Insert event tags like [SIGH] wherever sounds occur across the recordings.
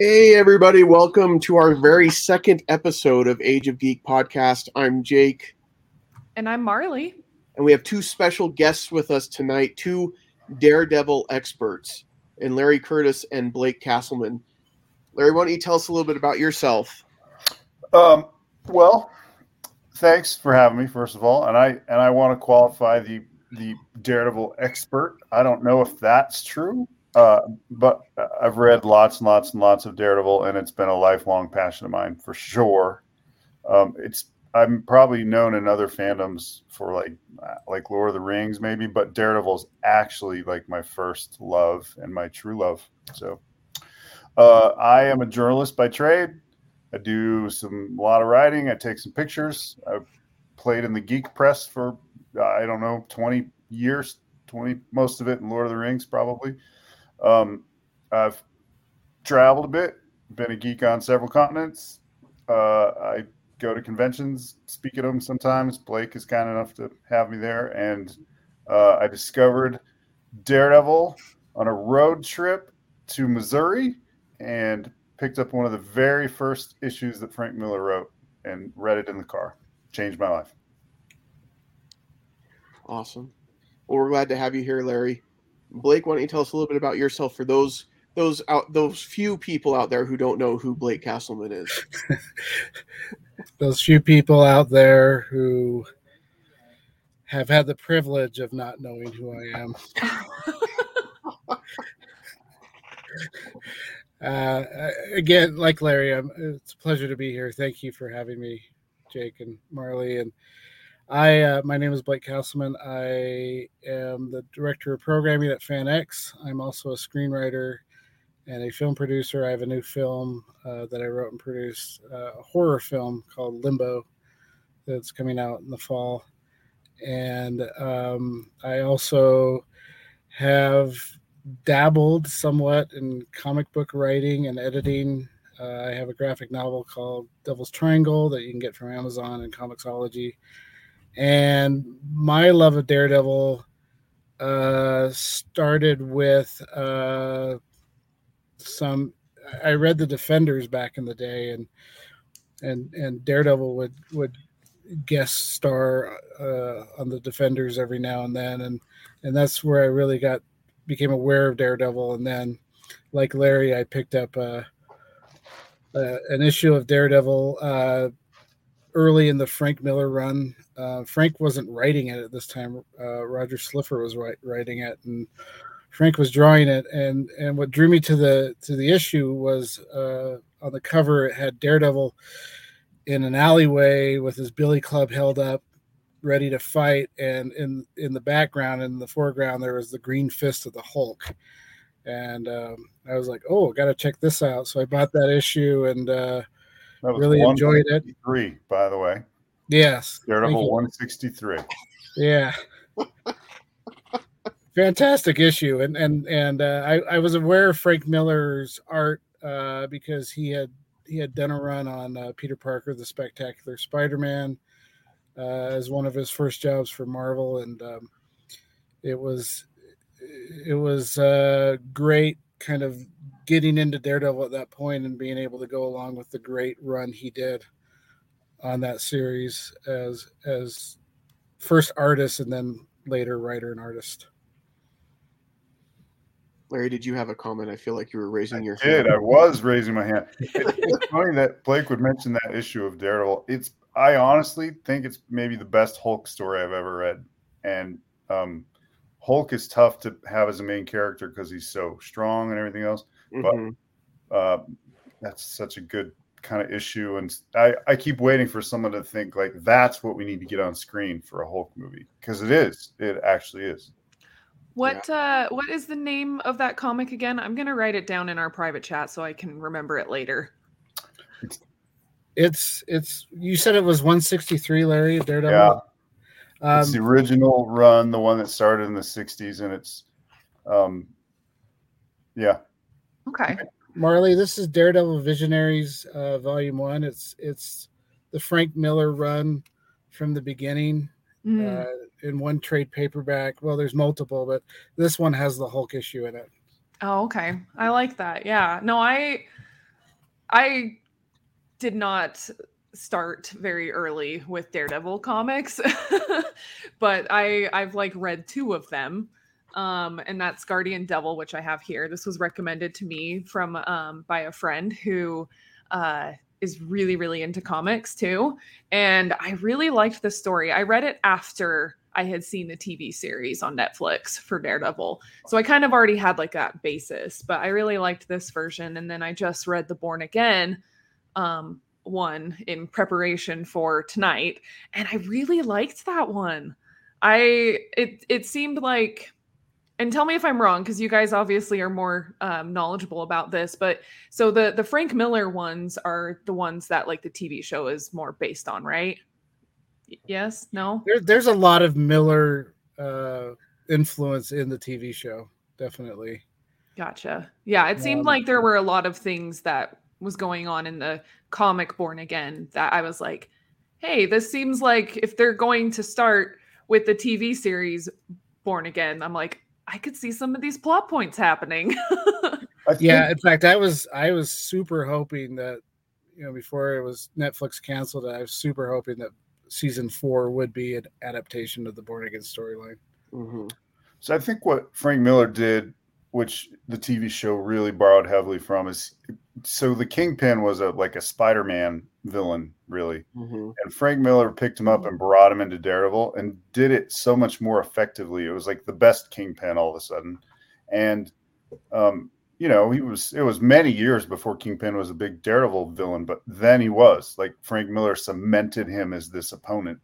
Hey, everybody, welcome to our very second episode of Age of Geek podcast. I'm Jake. And I'm Marley. And we have two special guests with us tonight two Daredevil experts, and Larry Curtis and Blake Casselman. Larry, why don't you tell us a little bit about yourself? Um, well, thanks for having me, first of all. And I and I want to qualify the the Daredevil expert. I don't know if that's true. Uh, but I've read lots and lots and lots of Daredevil, and it's been a lifelong passion of mine for sure. Um, it's I'm probably known in other fandoms for like like Lord of the Rings, maybe, but Daredevil is actually like my first love and my true love. So uh, I am a journalist by trade. I do some a lot of writing. I take some pictures. I've played in the geek press for I don't know 20 years, 20 most of it in Lord of the Rings probably. Um, I've traveled a bit, been a geek on several continents. Uh, I go to conventions, speak at them sometimes. Blake is kind enough to have me there, and uh, I discovered Daredevil on a road trip to Missouri and picked up one of the very first issues that Frank Miller wrote and read it in the car. Changed my life. Awesome. Well, we're glad to have you here, Larry. Blake, why don't you tell us a little bit about yourself for those those out those few people out there who don't know who Blake Casselman is? [LAUGHS] those few people out there who have had the privilege of not knowing who I am. [LAUGHS] uh, again, like Larry, I'm, it's a pleasure to be here. Thank you for having me, Jake and Marley. And I, uh, my name is Blake Casselman. I am the director of programming at FanX. I'm also a screenwriter and a film producer. I have a new film uh, that I wrote and produced, uh, a horror film called Limbo, that's coming out in the fall. And um, I also have dabbled somewhat in comic book writing and editing. Uh, I have a graphic novel called Devil's Triangle that you can get from Amazon and Comixology and my love of Daredevil uh, started with uh, some. I read the Defenders back in the day, and and and Daredevil would would guest star uh, on the Defenders every now and then, and and that's where I really got became aware of Daredevil, and then like Larry, I picked up uh, uh, an issue of Daredevil uh, early in the Frank Miller run uh, Frank wasn't writing it at this time. Uh, Roger Slifer was writing it, and Frank was drawing it. And and what drew me to the to the issue was uh, on the cover it had Daredevil in an alleyway with his billy club held up, ready to fight, and in in the background, in the foreground, there was the green fist of the Hulk. And um, I was like, "Oh, got to check this out." So I bought that issue and uh, really enjoyed it. Three, by the way. Yes. Daredevil 163. Yeah. [LAUGHS] Fantastic issue. And and and uh, I, I was aware of Frank Miller's art uh, because he had he had done a run on uh, Peter Parker, the Spectacular Spider-Man, uh, as one of his first jobs for Marvel, and um, it was it was uh, great, kind of getting into Daredevil at that point and being able to go along with the great run he did on that series as as first artist and then later writer and artist. Larry, did you have a comment? I feel like you were raising I your did. hand. I was raising my hand. it's [LAUGHS] funny that Blake would mention that issue of Daredevil. It's I honestly think it's maybe the best Hulk story I've ever read. And um, Hulk is tough to have as a main character because he's so strong and everything else. Mhm. But uh, that's such a good kind of issue. And I, I keep waiting for someone to think like that's what we need to get on screen for a Hulk movie because it is. It actually is. What uh what is the name of that comic again? I'm gonna write it down in our private chat so I can remember it later. It's it's you said it was 163, Larry Daredevil. Yeah. It's the original run, the one that started in the 60s, and it's um yeah. Okay. Marley, this is Daredevil Visionaries, uh, Volume One. It's it's the Frank Miller run from the beginning Mm. uh, in one trade paperback. Well, there's multiple, but this one has the Hulk issue in it. Oh, okay. I like that. Yeah. No, I I did not start very early with Daredevil comics, [LAUGHS] but I I've like read two of them. Um, and that's Guardian Devil, which I have here. This was recommended to me from um, by a friend who uh, is really really into comics too, and I really liked the story. I read it after I had seen the TV series on Netflix for Daredevil. So I kind of already had like that basis, but I really liked this version. And then I just read the Born Again um, one in preparation for tonight, and I really liked that one. I it it seemed like and tell me if I'm wrong because you guys obviously are more um, knowledgeable about this. But so the the Frank Miller ones are the ones that like the TV show is more based on, right? Yes, no. There, there's a lot of Miller uh, influence in the TV show, definitely. Gotcha. Yeah, it seemed um, like there were a lot of things that was going on in the comic Born Again that I was like, hey, this seems like if they're going to start with the TV series Born Again, I'm like, I could see some of these plot points happening. [LAUGHS] yeah, in fact, I was I was super hoping that you know before it was Netflix canceled, I was super hoping that season four would be an adaptation of the Born Again storyline. Mm-hmm. So I think what Frank Miller did, which the TV show really borrowed heavily from, is so the Kingpin was a like a Spider-Man villain, really, mm-hmm. and Frank Miller picked him up and brought him into Daredevil and did it so much more effectively. It was like the best Kingpin all of a sudden, and um, you know, he was it was many years before Kingpin was a big Daredevil villain, but then he was like Frank Miller cemented him as this opponent,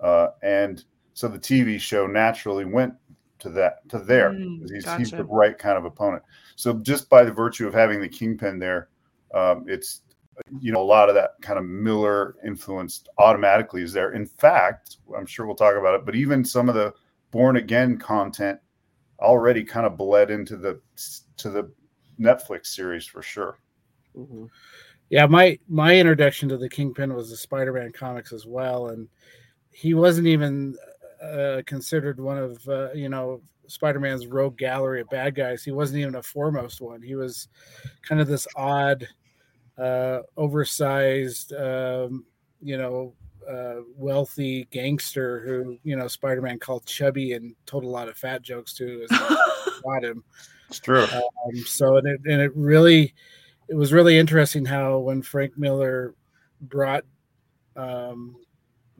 uh, and so the TV show naturally went to that to there. Mm, he's, gotcha. he's, the right kind of opponent. So just by the virtue of having the Kingpin there, um, it's you know a lot of that kind of Miller influenced automatically is there. In fact, I'm sure we'll talk about it, but even some of the Born Again content already kind of bled into the to the Netflix series for sure. Mm-hmm. Yeah, my my introduction to the Kingpin was the Spider-Man comics as well, and he wasn't even uh, considered one of uh, you know Spider-Man's rogue gallery of bad guys. He wasn't even a foremost one. He was kind of this odd, uh, oversized, um, you know, uh, wealthy gangster who you know Spider-Man called chubby and told a lot of fat jokes to as [LAUGHS] got him. It's true. Um, so and it, and it really, it was really interesting how when Frank Miller brought um,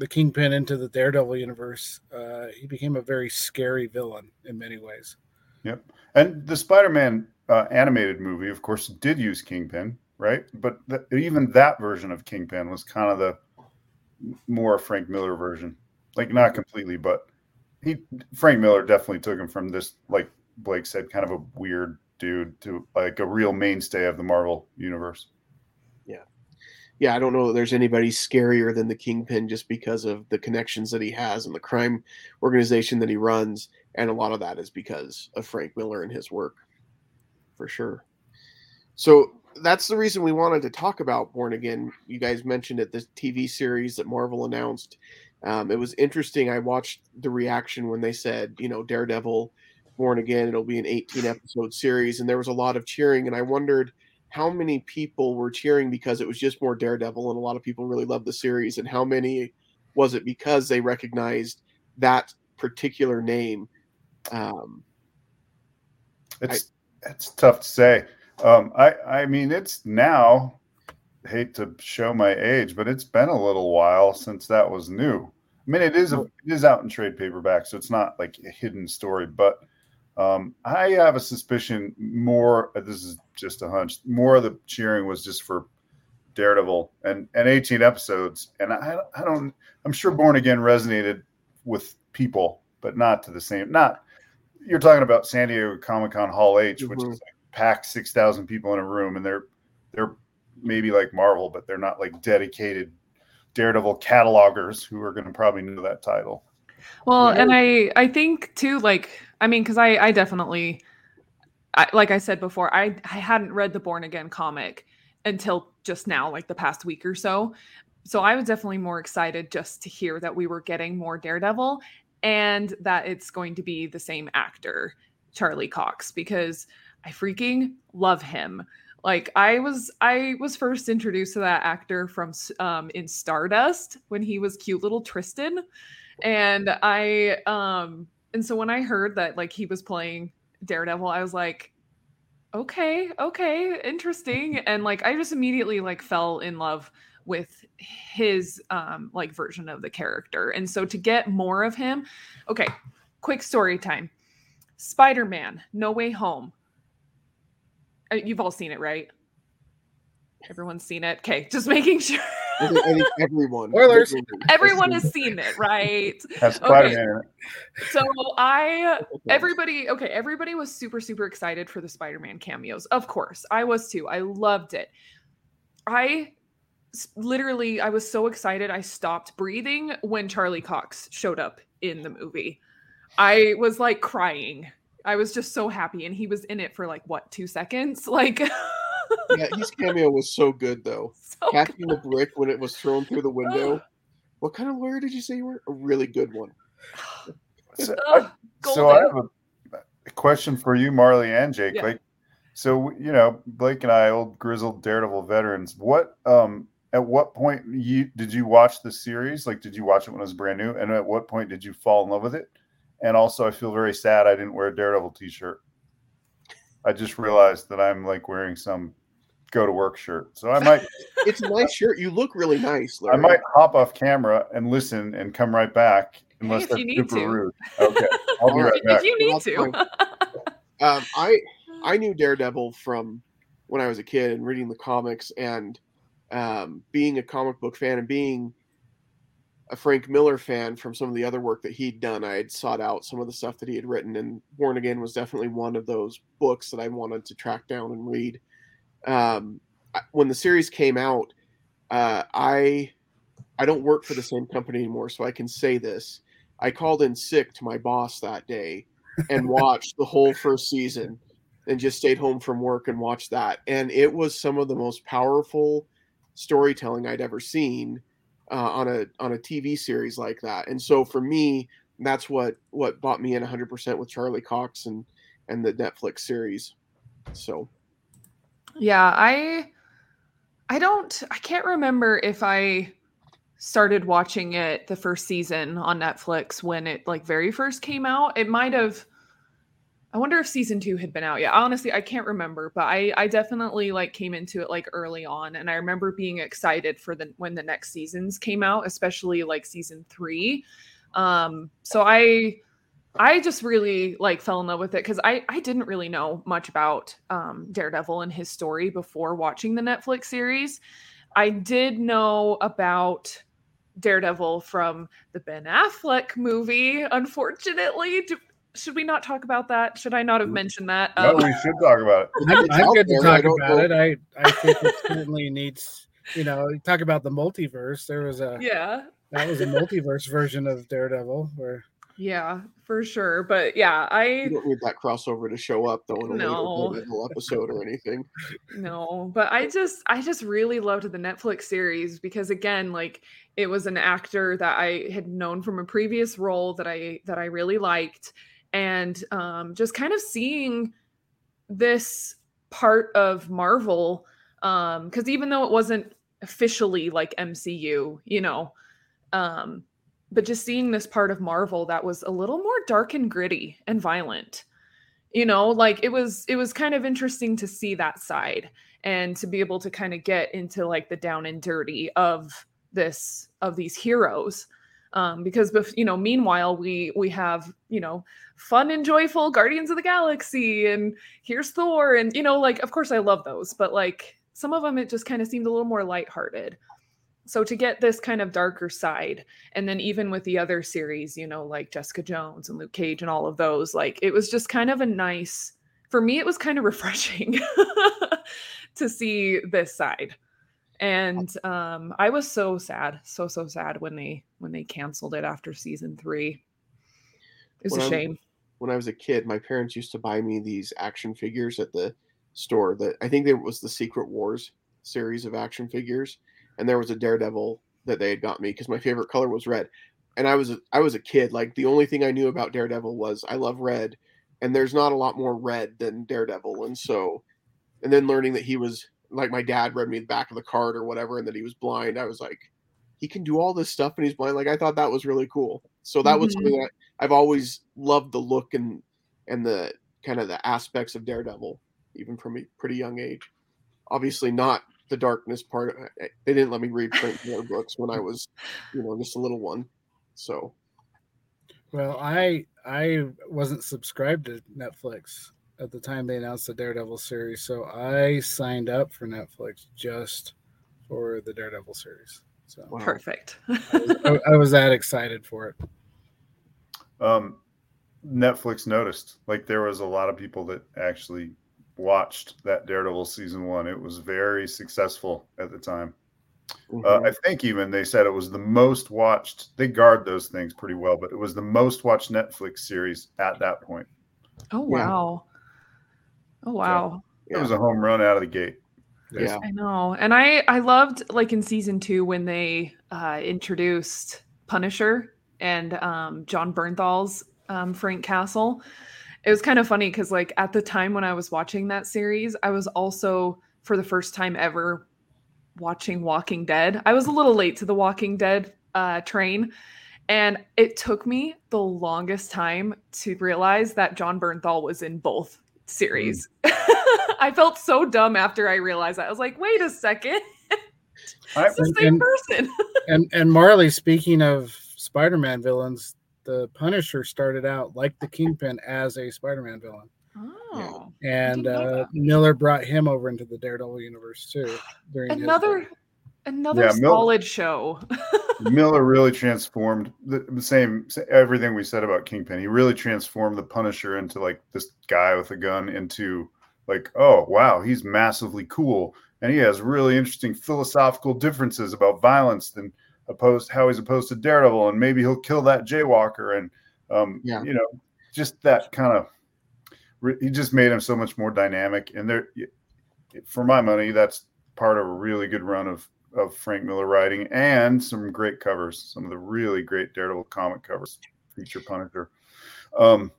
the Kingpin into the Daredevil universe, uh, he became a very scary villain in many ways. Yep, and the Spider-Man uh, animated movie, of course, did use Kingpin, right? But even that version of Kingpin was kind of the more Frank Miller version, like not completely, but he Frank Miller definitely took him from this like Blake said, kind of a weird dude to like a real mainstay of the Marvel universe. Yeah. I don't know that there's anybody scarier than the Kingpin just because of the connections that he has and the crime organization that he runs. And a lot of that is because of Frank Miller and his work, for sure. So that's the reason we wanted to talk about Born Again. You guys mentioned it, this TV series that Marvel announced. Um, it was interesting. I watched the reaction when they said, you know, Daredevil Born Again. It'll be an 18 episode series, and there was a lot of cheering. And I wondered how many people were cheering because it was just more Daredevil, and a lot of people really loved the series, and how many was it because they recognized that particular name? Um, it's I, it's tough to say. Um, I I mean, it's now. Hate to show my age, but it's been a little while since that was new. I mean, it is a, it is out in trade paperback, so it's not like a hidden story. But um, I have a suspicion more. Uh, this is just a hunch. More of the cheering was just for Daredevil and and 18 episodes. And I I don't. I'm sure Born Again resonated with people, but not to the same. Not you're talking about San Diego Comic Con Hall H, mm-hmm. which is like packed six thousand people in a room, and they're they're maybe like Marvel, but they're not like dedicated Daredevil catalogers who are going to probably know that title. Well, yeah. and I I think too like I mean cuz I I definitely I, like I said before I I hadn't read the Born Again comic until just now like the past week or so. So I was definitely more excited just to hear that we were getting more Daredevil and that it's going to be the same actor, Charlie Cox because I freaking love him. Like I was I was first introduced to that actor from um in Stardust when he was cute little Tristan and I um and so when I heard that like he was playing Daredevil I was like okay, okay, interesting and like I just immediately like fell in love with his um like version of the character. And so to get more of him, okay, quick story time. Spider-Man, No Way Home. Uh, you've all seen it, right? Everyone's seen it. Okay, just [LAUGHS] making sure. I think, I think everyone. Spoilers. Everyone has seen it, right? Has Spider-Man. So I everybody okay everybody was super super excited for the spider-man cameos of course i was too i loved it. I literally i was so excited i stopped breathing when charlie cox showed up in the movie i was like crying i was just so happy and he was in it for like what two seconds [LAUGHS] like yeah, his cameo was so good though. [LAUGHS] so Catching the brick when it was thrown through the [LAUGHS] window. What kind of lawyer did you say you were? A really good one. So, Ugh, so I have a, a question for you, Marley and Jake. Yeah. Like, so you know, Blake and I, old grizzled Daredevil veterans. What um at what point you did you watch the series? Like, did you watch it when it was brand new? And at what point did you fall in love with it? And also, I feel very sad I didn't wear a Daredevil T-shirt. I just realized that I'm like wearing some go to work shirt, so I might [LAUGHS] It's a nice shirt. You look really nice, I might hop off camera and listen and come right back unless if that's you need super to. rude. Okay, I'll be All right right. back. if you need to [LAUGHS] Um, I I knew Daredevil from when I was a kid and reading the comics and um, being a comic book fan and being a Frank Miller fan from some of the other work that he'd done. I had sought out some of the stuff that he had written, and Born Again was definitely one of those books that I wanted to track down and read. Um, when the series came out, uh, I I don't work for the same company anymore, so I can say this. I called in sick to my boss that day and [LAUGHS] watched the whole first season and just stayed home from work and watched that. And it was some of the most powerful storytelling I'd ever seen uh, on a on a TV series like that. And so for me, that's what what bought me in 100% with Charlie Cox and and the Netflix series. So Yeah, I I don't I can't remember if I started watching it the first season on Netflix when it like very first came out. It might have I wonder if season 2 had been out yet. Honestly, I can't remember, but I I definitely like came into it like early on and I remember being excited for the when the next seasons came out, especially like season 3. Um so I I just really like fell in love with it because I I didn't really know much about um, Daredevil and his story before watching the Netflix series. I did know about Daredevil from the Ben Affleck movie. Unfortunately, Do, should we not talk about that? Should I not have mentioned that? No, Um, we should talk about it. I'm, I'm good to talk about it. I, I think it certainly needs, you know, talk about the multiverse. There was a yeah, that was a multiverse version of Daredevil where yeah, for sure. But yeah, I you don't need that crossover to show up though in a No. later episode or anything. no but i just i just really loved the netflix series because again like it was an actor that i had known from a previous role that i that i really liked and um just kind of seeing this part of marvel um because even though it wasn't officially like mcu you know um but just seeing this part of marvel that was a little more dark and gritty and violent. You know like it was it was kind of interesting to see that side and to be able to kind of get into like the down and dirty of this of these heroes. Um because you know meanwhile we we have you know fun and joyful guardians of the galaxy and here's thor and you know like of course i love those but like some of them it just kind of seemed a little more lighthearted so to get this kind of darker side and then even with the other series you know like jessica jones and luke cage and all of those like it was just kind of a nice for me it was kind of [LAUGHS] refreshing to see this side. And um i was so sad so so sad when they when they canceled it after season three. It was When a I'm- shame. when I was a kid, my parents used to buy me these action figures at the store. That I think it was the Secret Wars series of action figures, and there was a Daredevil that they had got me because my favorite color was red. And I was a, I was a kid. Like the only thing I knew about Daredevil was I love red, and there's not a lot more red than Daredevil, and so and then learning that he was like my dad read me the back of the card or whatever, and that he was blind. I was like, he can do all this stuff and he's blind. Like I thought that was really cool. So that was Mhm. something that I've always loved the look and and the kind of the aspects of Daredevil, even from a pretty young age. Obviously, not the darkness part. They didn't let me read Frank Miller books when I was, you know, just a little one. So Well, I I wasn't subscribed to Netflix at the time they announced the Daredevil series, so I signed up for Netflix just for the Daredevil series. So wow. Perfect. I, I was that excited for it. Um, Netflix noticed like there was a lot of people that actually watched that Daredevil season one. It was very successful at the time. Uh, Mhm. I think even they said it was the most watched. They guard those things pretty well, but it was the most watched Netflix series at that point. Oh Yeah. wow. Oh wow. It was a home run out of the gate. yeah. I know. And I I loved like in season 2 when they uh introduced Punisher and um Jon Bernthal's um Frank Castle. It was kind of funny cuz like at the time when I was watching that series, I was also for the first time ever watching Walking Dead. I was a little late to the Walking Dead uh train and it took me the longest time to realize that Jon Bernthal was in both series. [LAUGHS] I felt so dumb after I realized that. I was like, wait a second. I, It's the same and- person. [LAUGHS] And and Marley, speaking of Spider-Man villains, the Punisher started out like the Kingpin as a Spider-Man villain, Oh. and uh. Miller brought him over into the Daredevil universe too. During Another another Yeah, Mil- solid show. [LAUGHS] Miller really transformed the, the same everything we said about Kingpin. He really transformed the Punisher into like this guy with a gun into like, oh wow, he's massively cool, and he has really interesting philosophical differences about violence than opposed how he's opposed to Daredevil, and maybe he'll kill that Jaywalker, and um, Yeah. you know, just that kind of. He just made him so much more dynamic, and there, for my money, that's part of a really good run of of Frank Miller writing and some great covers. Some of the really great Daredevil comic covers feature Punisher. Um,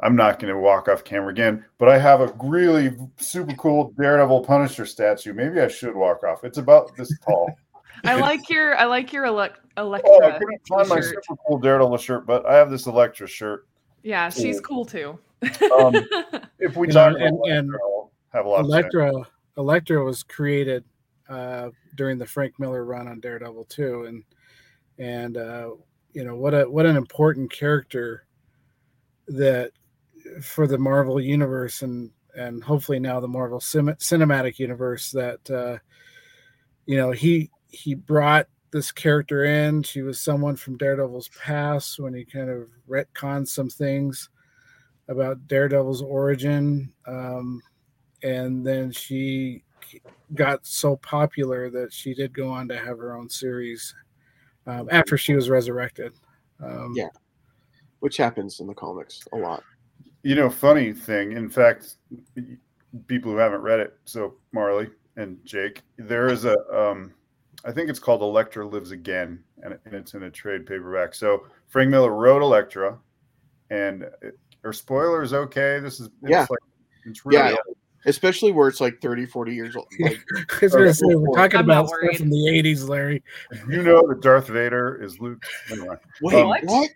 I'm not going to walk off camera again, but I have a really super cool Daredevil Punisher statue. Maybe I should walk off. It's about this tall. I [LAUGHS] like your I like your Elektra. Oh, I Elektra couldn't find my super cool Daredevil shirt, but I have this Elektra shirt. Yeah, she's cool. cool too. Um, [LAUGHS] if we You talk know, about and- Elektra, and have a lot to say. Elektra Elektra was created uh, during the Frank Miller run on Daredevil too, and and uh, you know what a what an important character that for the Marvel universe and and hopefully now the Marvel cin- cinematic universe that uh, you know he he brought this character in. She was someone from Daredevil's past when he kind of retconned some things about Daredevil's origin. Um, and then she got so popular that she did go on to have her own series um, after she was resurrected. Um, Yeah. which happens in the comics a lot. You know, funny thing. In fact, people who haven't read it, so Marley and Jake, there is a, um, I think it's called Elektra Lives Again, and, and it's in a trade paperback. So Frank Miller wrote Elektra, and it, are spoilers okay? This is it's Yeah. like it's really Yeah. Especially where it's like 30, 40 years old. [LAUGHS] Like, I was gonna say we're talking I'm about stuff from the '80s, Larry. you know that Darth Vader is Luke. Anyway, wait, Um, what?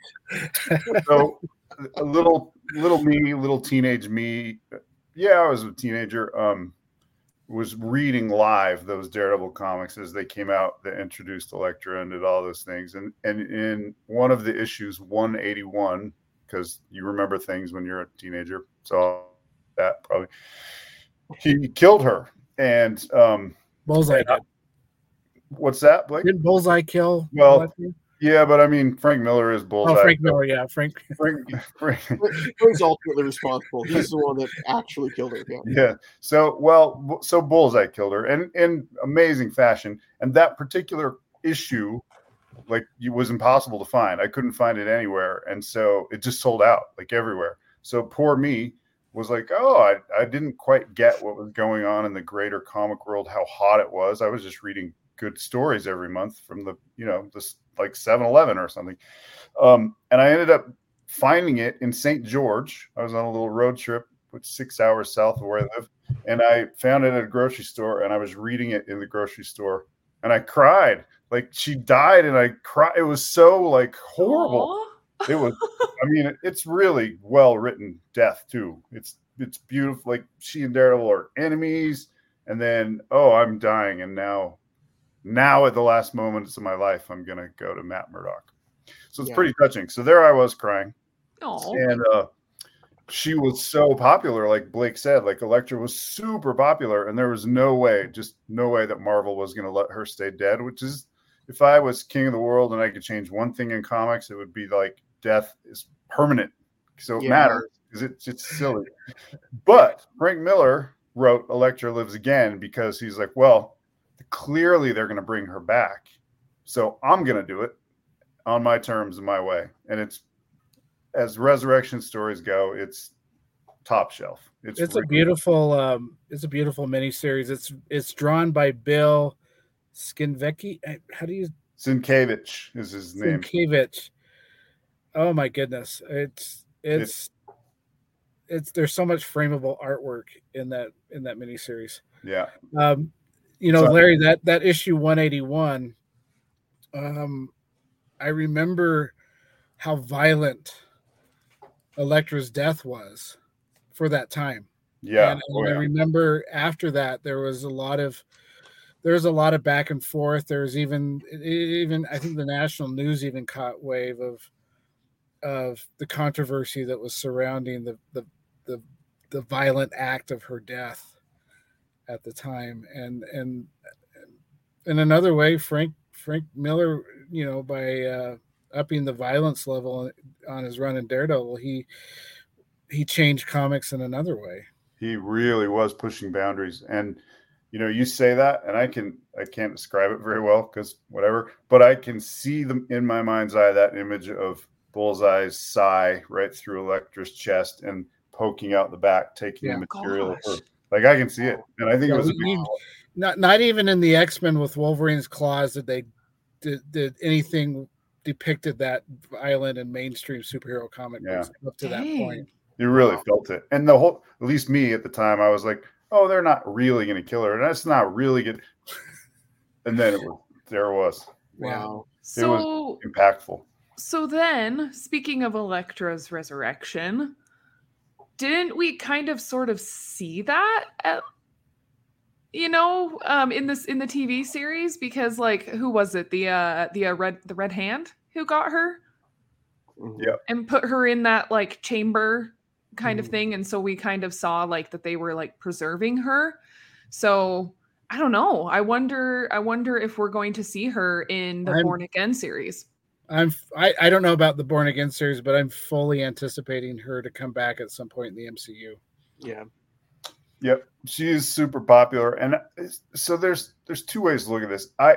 so a little little me, little teenage me. Yeah, I was a teenager. Um, was reading live those Daredevil comics as they came out that introduced Elektra and did all those things. And and in one of the issues, 181, because you remember things when you're a teenager, so that probably he killed her. And um, Bullseye did. what's that, Blake? Didn't Bullseye kill? Well, Elektra? Yeah, but I mean Frank Miller is oh, bullseye. oh, Frank Miller. Yeah, Frank. [LAUGHS] Frank, Frank, He's ultimately responsible. He's the one that actually killed her. Yeah. yeah. So well, so Bullseye killed her, and in amazing fashion. And that particular issue, like, it was impossible to find. I couldn't find it anywhere, and so it just sold out like everywhere. So poor me was like, oh, I, I didn't quite get what was going on in the greater comic world, how hot it was. I was just reading good stories every month from the, you know, this like 7-Eleven or something. Um, and I ended up finding it in St. George. I was on a little road trip, which six hours south of where I live, and I found it at a grocery store, and I was reading it in the grocery store, and I cried. Like she died, and I cried. It was so like horrible. Aw. It was. [LAUGHS] I mean, it's really well written death too. It's it's beautiful. Like she and Daryl are enemies, and then oh, I'm dying, and now, now at the last moments of my life, I'm gonna go to Matt Murdock. So it's Yeah. pretty touching. So there I was crying, Aw. and uh, she was so popular. Like Blake said, like Elektra was super popular, and there was no way, just no way that Marvel was gonna let her stay dead. Which is, if I was king of the world and I could change one thing in comics, it would be like death is permanent. So it Yeah. matters because it's it's silly. But Frank Miller wrote Elektra Lives Again because he's like, well, clearly they're going to bring her back. So I'm going to do it on my terms and my way. And it's as resurrection stories go, it's top shelf. It's, It's a really- beautiful um it's a beautiful miniseries. It's it's drawn by Bill Sienkiewicz. uh, How do you Sienkiewicz is his name. Sienkiewicz. Oh my goodness. It's it's it's there's so much frameable artwork in that in that miniseries. Yeah. Um, you know, Sorry. Larry, that that issue 181. Um, I remember how violent Elektra's death was for that time. Yeah. And, Oh, and I remember after that there was a lot of there was a lot of back and forth. There was even even I think the national news even caught wave of of the controversy that was surrounding the the the, the violent act of her death at the time. And and in another way, Frank Frank Miller, you know, by uh, upping the violence level on his run in Daredevil, he he changed comics in another way. he really was pushing boundaries and you know you say that and i can i can't describe it very well because whatever but i can see them in my mind's eye that image of bullseye's sai right through elektra's chest and poking out the back taking Yeah. the material. Gosh. Like i can see it and i think Yeah, it was a big, Not not even in the X Men with Wolverine's claws did they did, did anything depicted that violent in mainstream superhero comic Yeah. books up to that point. you really felt it. And the whole at least me at the time i was like oh they're not really going to kill her. And that's not really good. [LAUGHS] And then it was there it was. Wow. It was- So impactful. so then, speaking of Elektra's resurrection, didn't we kind of sort of see that at, you know, um in this in the TV series because like who was it? The uh the uh, red the red hand who got her Mhm. Yeah. and put her in that like chamber kind of Mhm. thing and so we kind of saw like that they were like preserving her. So I don't know. I wonder I wonder if we're going to see her in the I'm- Born Again series. I'm I, I don't know about the Born Again series, but I'm fully anticipating her to come back at some point in the MCU. Yeah. Yep, she is super popular, and so there's there's two ways to look at this. I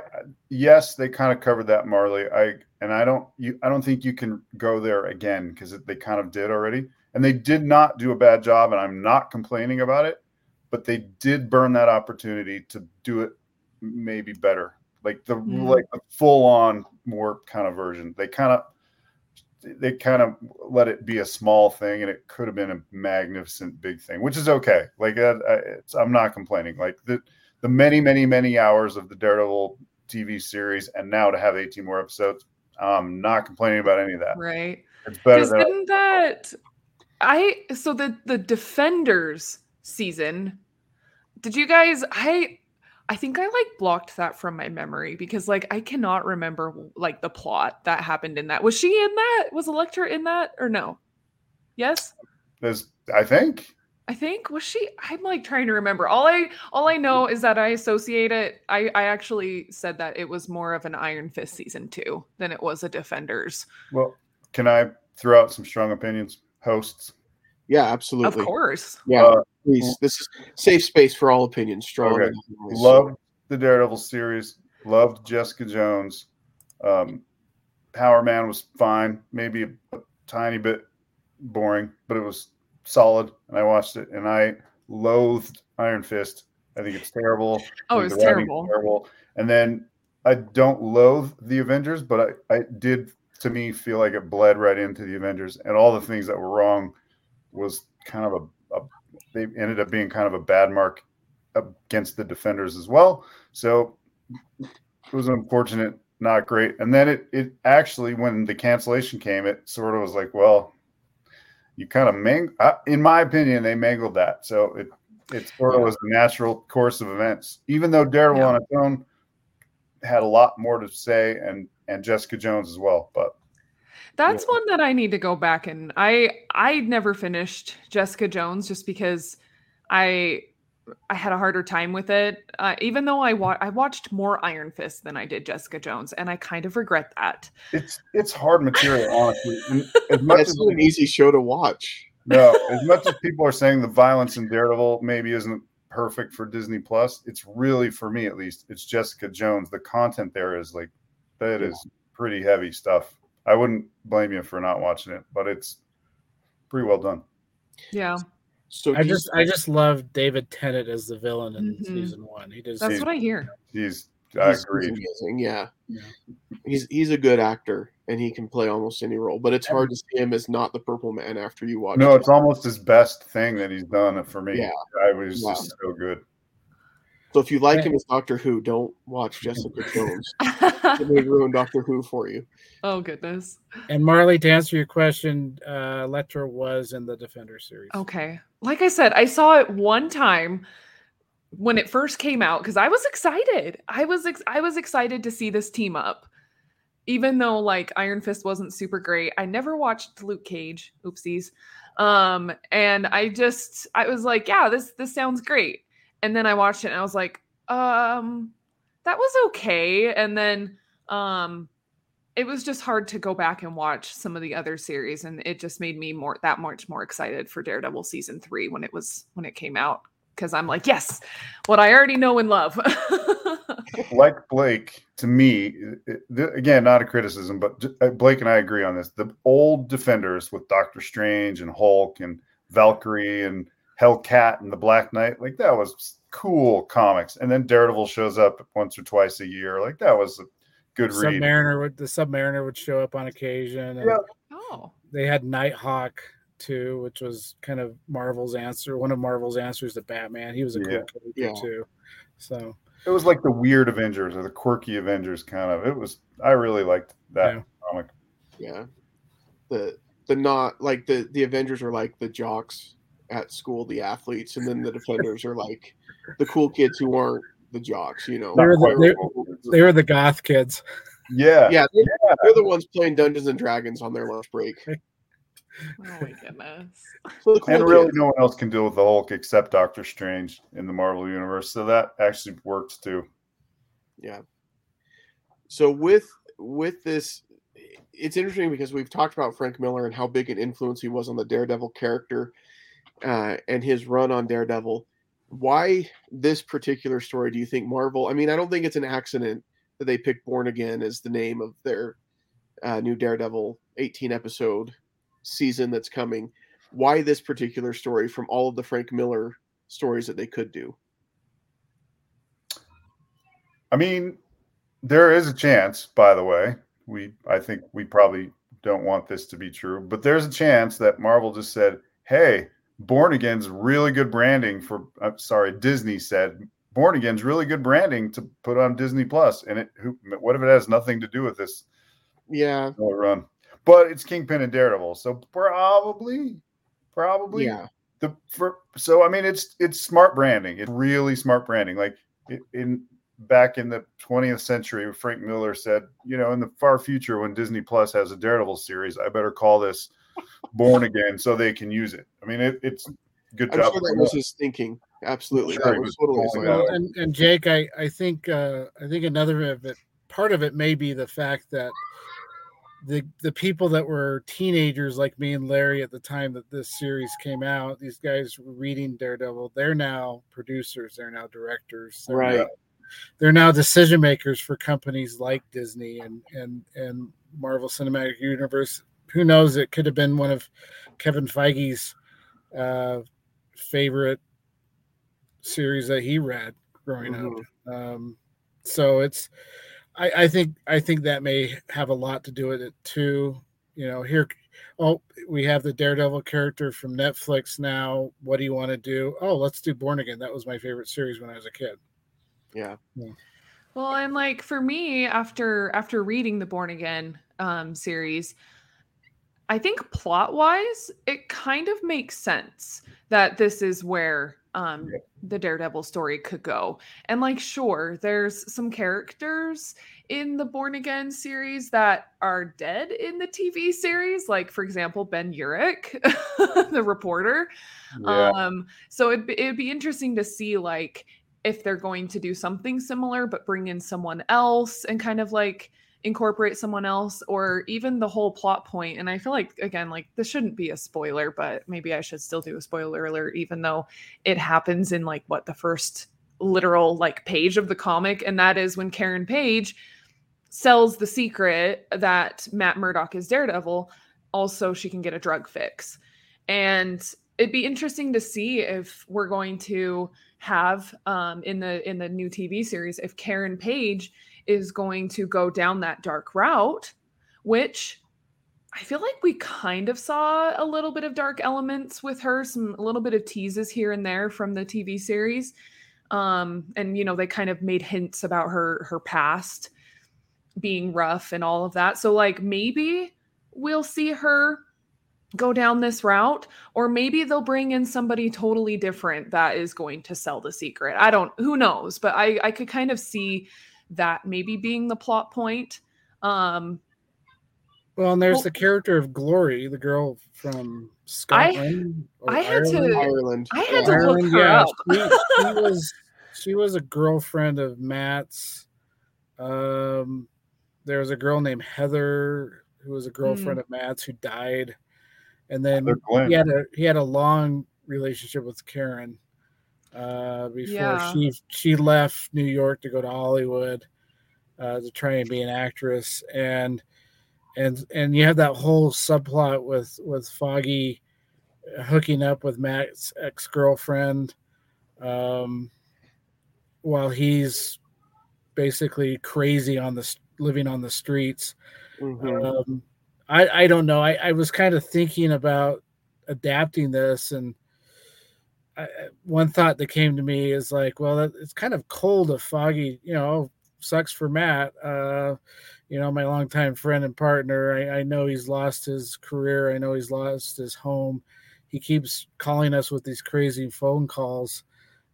yes, they kind of covered that Marley. I and I don't you I don't think you can go there again because they kind of did already, and they did not do a bad job, and I'm not complaining about it, but they did burn that opportunity to do it maybe better, like the Mm. like the full on more kind of version. They kind of they kind of let it be a small thing and it could have been a magnificent big thing which is okay like I- it's, i'm not complaining like the the many many many hours of the daredevil tv series and now to have 18 more episodes i'm not complaining about any of that Right. it's better than didn't that I so the the Defenders season? Did you guys? I I think I like blocked that from my memory because like I cannot remember like the plot that happened in that. Was she in that? Was Elektra in that or no? Yes, there's i think I think was she. I'm like trying to remember. All I all I know is that I associate it. I I actually said that it was more of an Iron Fist season two than it was a Defenders. well can i throw out some strong opinions hosts Yeah, absolutely. Of course. Yeah, Uh, please. This is safe space for all opinions. Strong. Okay. and loved the Daredevil series. Loved Jessica Jones. Um, Power Man was fine, maybe a, a tiny bit boring, but it was solid, and I watched it. And I loathed Iron Fist. I think it's terrible. Oh, I it was terrible. Terrible. And then I don't loathe the Avengers, but I, I did to me feel like it bled right into the Avengers, and all the things that were wrong was kind of a, a they ended up being kind of a bad mark against the defenders as well. So it was unfortunate, not great. And then it it actually when the cancellation came, it sort of was like, well, you kind of mang in my opinion, they mangled that. So it it sort of was the natural course of events. Even though Daredevil yeah. on its own had a lot more to say and and Jessica Jones as well. But that's yeah. one that I need to go back and I I never finished Jessica Jones just because I I had a harder time with it. Uh, even though I wa- I watched more Iron Fist than I did Jessica Jones, and I kind of regret that. It's it's hard material, honestly. [LAUGHS] as much it's as an easy show to watch. No, as much as people are saying the violence in Daredevil maybe isn't perfect for Disney Plus, it's really for me at least. It's Jessica Jones. The content there is like that yeah. is pretty heavy stuff. I wouldn't blame you for not watching it, but it's pretty well done. Yeah. So I just I just love David Tennant as the villain in mm-hmm. season one. He does. That's what I hear. He's I he's, agree. He's amazing. Yeah. yeah. He's he's a good actor and he can play almost any role, but it's hard to see him as not the Purple Man after you watch. No, it. it's almost his best thing that he's done for me. Yeah. I was wow. just so good. So if you like him as Doctor Who, don't watch Jessica Jones. [LAUGHS] it may ruin Doctor Who for you. Oh goodness. And Marley, to answer your question, uh, Elektra was in the Defender series. Okay. Like I said, I saw it one time when it first came out because I was excited. I was ex- I was excited to see this team up. Even though like Iron Fist wasn't super great, I never watched Luke Cage. Oopsies. Um, and I just I was like, yeah, this this sounds great and then I watched it and I was like, um, that was okay. And then um it was just hard to go back and watch some of the other series. And it just made me more that much more excited for Daredevil season 3 when it was when it came out. Cuz I'm like yes what I already know and love. [LAUGHS] Like Blake to me again not a criticism but uh, Blake and I agree on this. The old defenders with Doctor Strange and Hulk and Valkyrie and Hellcat and the Black Knight. Like that was cool comics. And then Daredevil shows up once or twice a year. Like that was a good read. Submariner would the Submariner would show up on occasion. yeah. Oh. They had Nighthawk too, which was kind of Marvel's answer. One of Marvel's answers to Batman. He was a yeah. cool character yeah. too. So it was like the weird Avengers or the quirky Avengers kind of. It was I really liked that yeah. comic. Yeah. The the not like the the Avengers were like the jocks at school the athletes, and then the defenders are like the cool kids who aren't the jocks. You know, they were the, they, they were the goth kids. Yeah, yeah, they're, yeah. they're the ones playing Dungeons and Dragons on their lunch break. [LAUGHS] Oh my goodness. So cool and really, no one else can deal with the Hulk except Doctor Strange in the Marvel Universe. So that actually works too. Yeah. So with with this, it's interesting because we've talked about Frank Miller and how big an influence he was on the Daredevil character uh, and his run on Daredevil. Why this particular story do you think Marvel? I mean, I don't think it's an accident that they picked Born Again as the name of their uh, new Daredevil 18 episode season that's coming. Why this particular story from all of the Frank Miller stories that they could do? I mean, there is a chance, by the way. We I think we probably don't want this to be true, but there's a chance that Marvel just said, "Hey, Born Again's really good branding for. I'm sorry, Disney said Born Again's really good branding to put on Disney Plus, and it. Who, what if it has nothing to do with this? Yeah, run. But it's Kingpin and Daredevil, so probably, probably, yeah. The for so I mean it's it's smart branding. It's really smart branding. Like in back in the 20th century, Frank Miller said, you know, in the far future when Disney Plus has a Daredevil series, I better call this born again so they can use it. I mean, it, it's good I'm job. Sure that was his thinking. Absolutely. Sure was totally well, and, and Jake, I, I think uh, I think another of it part of it may be the fact that the the people that were teenagers like me and Larry at the time that this series came out, these guys were reading Daredevil, they're now producers, they're now directors. They're right. Now, they're now decision makers for companies like Disney and and and Marvel Cinematic Universe who knows? It could have been one of Kevin Feige's uh, favorite series that he read growing mm-hmm. up. Um, so it's, I, I think, I think that may have a lot to do with it too. You know, here, oh, we have the Daredevil character from Netflix now. What do you want to do? Oh, let's do Born Again. That was my favorite series when I was a kid. Yeah. Well, and like for me, after after reading the Born Again um, series, I think plot wise, it kind of makes sense that this is where um, the Daredevil story could go. And like, sure, there's some characters in the Born Again series that are dead in the TV series, like for example, Ben Urich, [LAUGHS] the reporter. Yeah. Um, so it'd be, it'd be interesting to see like if they're going to do something similar, but bring in someone else and kind of like incorporate someone else, or even the whole plot. And I feel like again, like this shouldn't be a spoiler, but maybe I should still do a spoiler alert, even though it happens in like what the first literal like page of the comic, and that is when Karen Page sells the secret that Matt Murdock is Daredevil. Also, she can get a drug fix. And it'd be interesting to see if we're going to have um, in the in the new TV series if Karen Page is going to go down that dark route, which I feel like we kind of saw a little bit of dark elements with her, some a little bit of teases here and there from the TV series. Um, and you know, they kind of made hints about her her past being rough and all of that. So like maybe we'll see her go down this route or maybe they'll bring in somebody totally different that is going to sell the secret i don't who knows but i i could kind of see that maybe being the plot point um Well, and there's Well- the character of Glory, the girl from Scotland. or I had to- Ireland. Ireland. i had Yeah. to look her yeah, up she, she was she was a girlfriend of Matt's. Um, there was a girl named Heather who was a girlfriend of Matt's who died, and then he had a he had a long relationship with Karen uh, before Yeah. she she left New York to go to Hollywood uh, to try and be an actress, and and and you have that whole subplot with with Foggy hooking up with Matt's ex girlfriend, um, while he's basically crazy on the living on the streets. Mhm. Um, I I don't know. I, I was kind of thinking about adapting this, and I, one thought that came to me is like, well, it's kind of cold of Foggy. You know, sucks for Matt. Uh, you know, my longtime friend and partner. I, I know he's lost his career. I know he's lost his home. He keeps calling us with these crazy phone calls.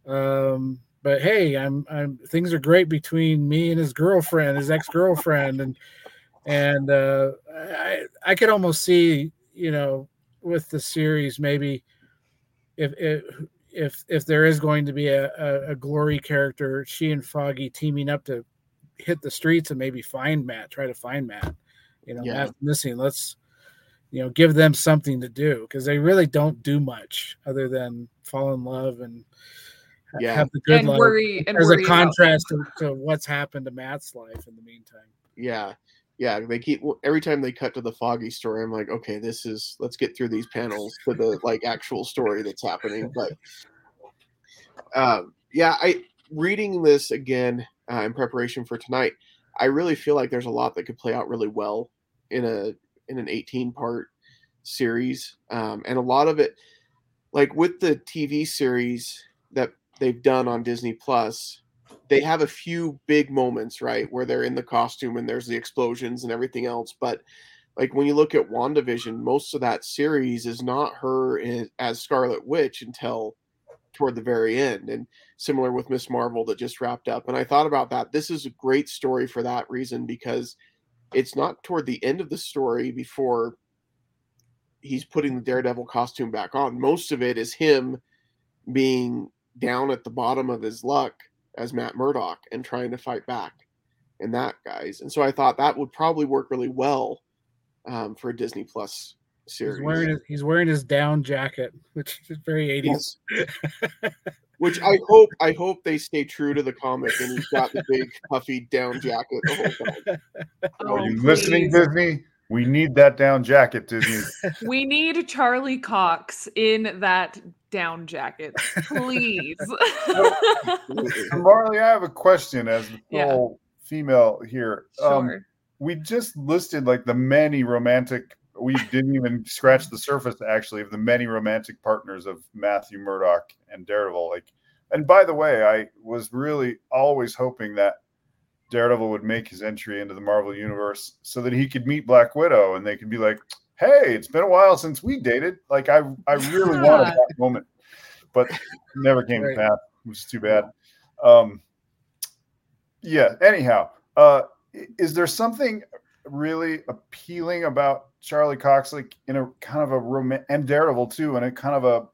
Um, but hey, I'm I'm things are great between me and his girlfriend, his ex girlfriend, and and uh, I I could almost see you know with the series maybe if if if if there is going to be a, a, a glory character, she and Foggy teaming up to hit the streets and maybe find Matt, try to find Matt. You know, Yeah. Matt's missing. Let's you know give them something to do because they really don't do much other than fall in love and Yeah. have the good and life. worry and There's worry a contrast to, to what's happened to Matt's life in the meantime. Yeah. Yeah. They keep every time they cut to the foggy story, I'm like, okay, this is let's get through these panels to the like actual story that's happening. [LAUGHS] But um yeah, I reading this again uh, in preparation for tonight, I really feel like there's a lot that could play out really well in a in an 18 part series. Um and a lot of it like with the TV series that they've done on Disney Plus, they have a few big moments, right, where they're in the costume and there's the explosions and everything else. But like when you look at WandaVision, most of that series is not her as Scarlet Witch until toward the very end. And similar with Miss Marvel that just wrapped up. And I thought about that. This is a great story for that reason because it's not toward the end of the story before he's putting the Daredevil costume back on. Most of it is him being down at the bottom of his luck as Matt Murdock and trying to fight back in that guys. And so I thought that would probably work really well um, for a Disney Plus series. He's wearing his, he's wearing his down jacket, which is very 80s. Yes. [LAUGHS] Which I hope I hope they stay true to the comic and he's got the big puffy down jacket the whole time. [LAUGHS] Oh, Are you listening. Disney? We need that down jacket, Disney. [LAUGHS] We need Charlie Cox in that down jacket, please. [LAUGHS] Marley, I have a question as the Yeah. female here. Um, sure. we just listed like the many romantic we didn't even scratch the surface actually of the many romantic partners of Matthew Murdock and Daredevil. Like, and by the way, I was really always hoping that Daredevil would make his entry into the Marvel universe so that he could meet Black Widow and they could be like, "Hey, it's been a while since we dated." Like, I I really [LAUGHS] wanted that moment, but never came right. to pass. It was too bad. Um, yeah. Anyhow, uh, is there something really appealing about Charlie Cox, like in a kind of a romantic and Daredevil too, in a kind of a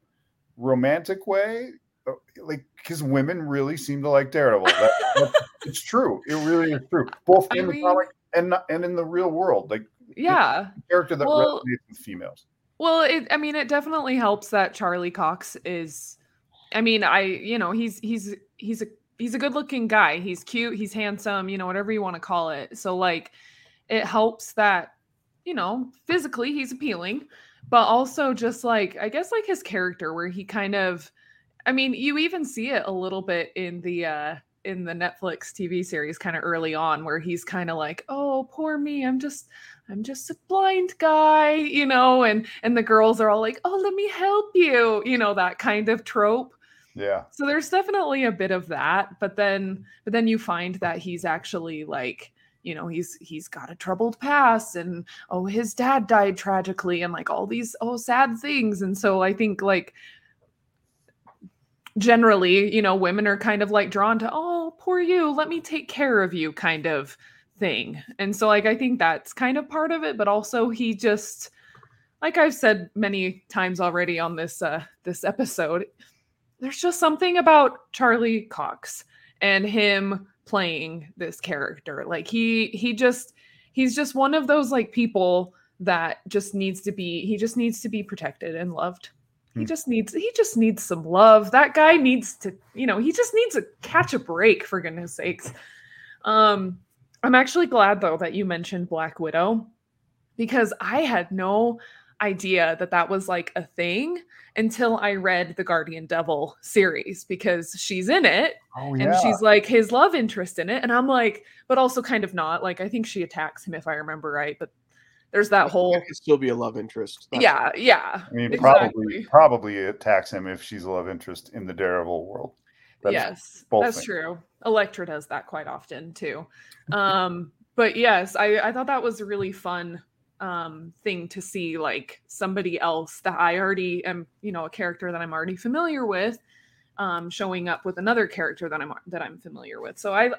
romantic way? Uh, like, because women really seem to like Daredevil. That, [LAUGHS] it's true. It really is true, both in I the comic and and in the real world. Like, yeah, character that well, resonates with females. Well, it, I mean, it definitely helps that Charlie Cox is. I mean, I you know he's he's he's a he's a good looking guy. He's cute. He's handsome. You know, whatever you want to call it. So like, it helps that you know physically he's appealing, but also just like I guess like his character where he kind of. I mean, you even see it a little bit in the uh in the Netflix TV series kind of early on where he's kind of like, "Oh, poor me. I'm just I'm just a blind guy," you know, and and the girls are all like, "Oh, let me help you." You know, that kind of trope. Yeah. So there's definitely a bit of that, but then but then you find that he's actually like you know he's he's got a troubled past and oh his dad died tragically and like all these oh sad things and so i think like generally you know women are kind of like drawn to oh poor you let me take care of you kind of thing and so like i think that's kind of part of it but also he just like i've said many times already on this uh this episode there's just something about Charlie Cox and him playing this character. Like he he just he's just one of those like people that just needs to be he just needs to be protected and loved. He hmm. just needs he just needs some love. That guy needs to, you know, he just needs to catch a break for goodness sakes. Um I'm actually glad though that you mentioned Black Widow because I had no idea that that was like a thing until I read the Guardian Devil series because she's in it oh, yeah. and she's like his love interest in it. And I'm like, but also kind of not. Like, I think she attacks him if I remember right. But there's that whole. It could still be a love interest. That's yeah, yeah. I mean, exactly. probably probably attacks him if she's a love interest in the Daredevil world. That's yes, that's things. true. Elektra does that quite often too. Um, but yes, I, I thought that was a really fun um thing to see like somebody else that I already am, you know, a character that I'm already familiar with um showing up with another character that I'm that I'm familiar with. So I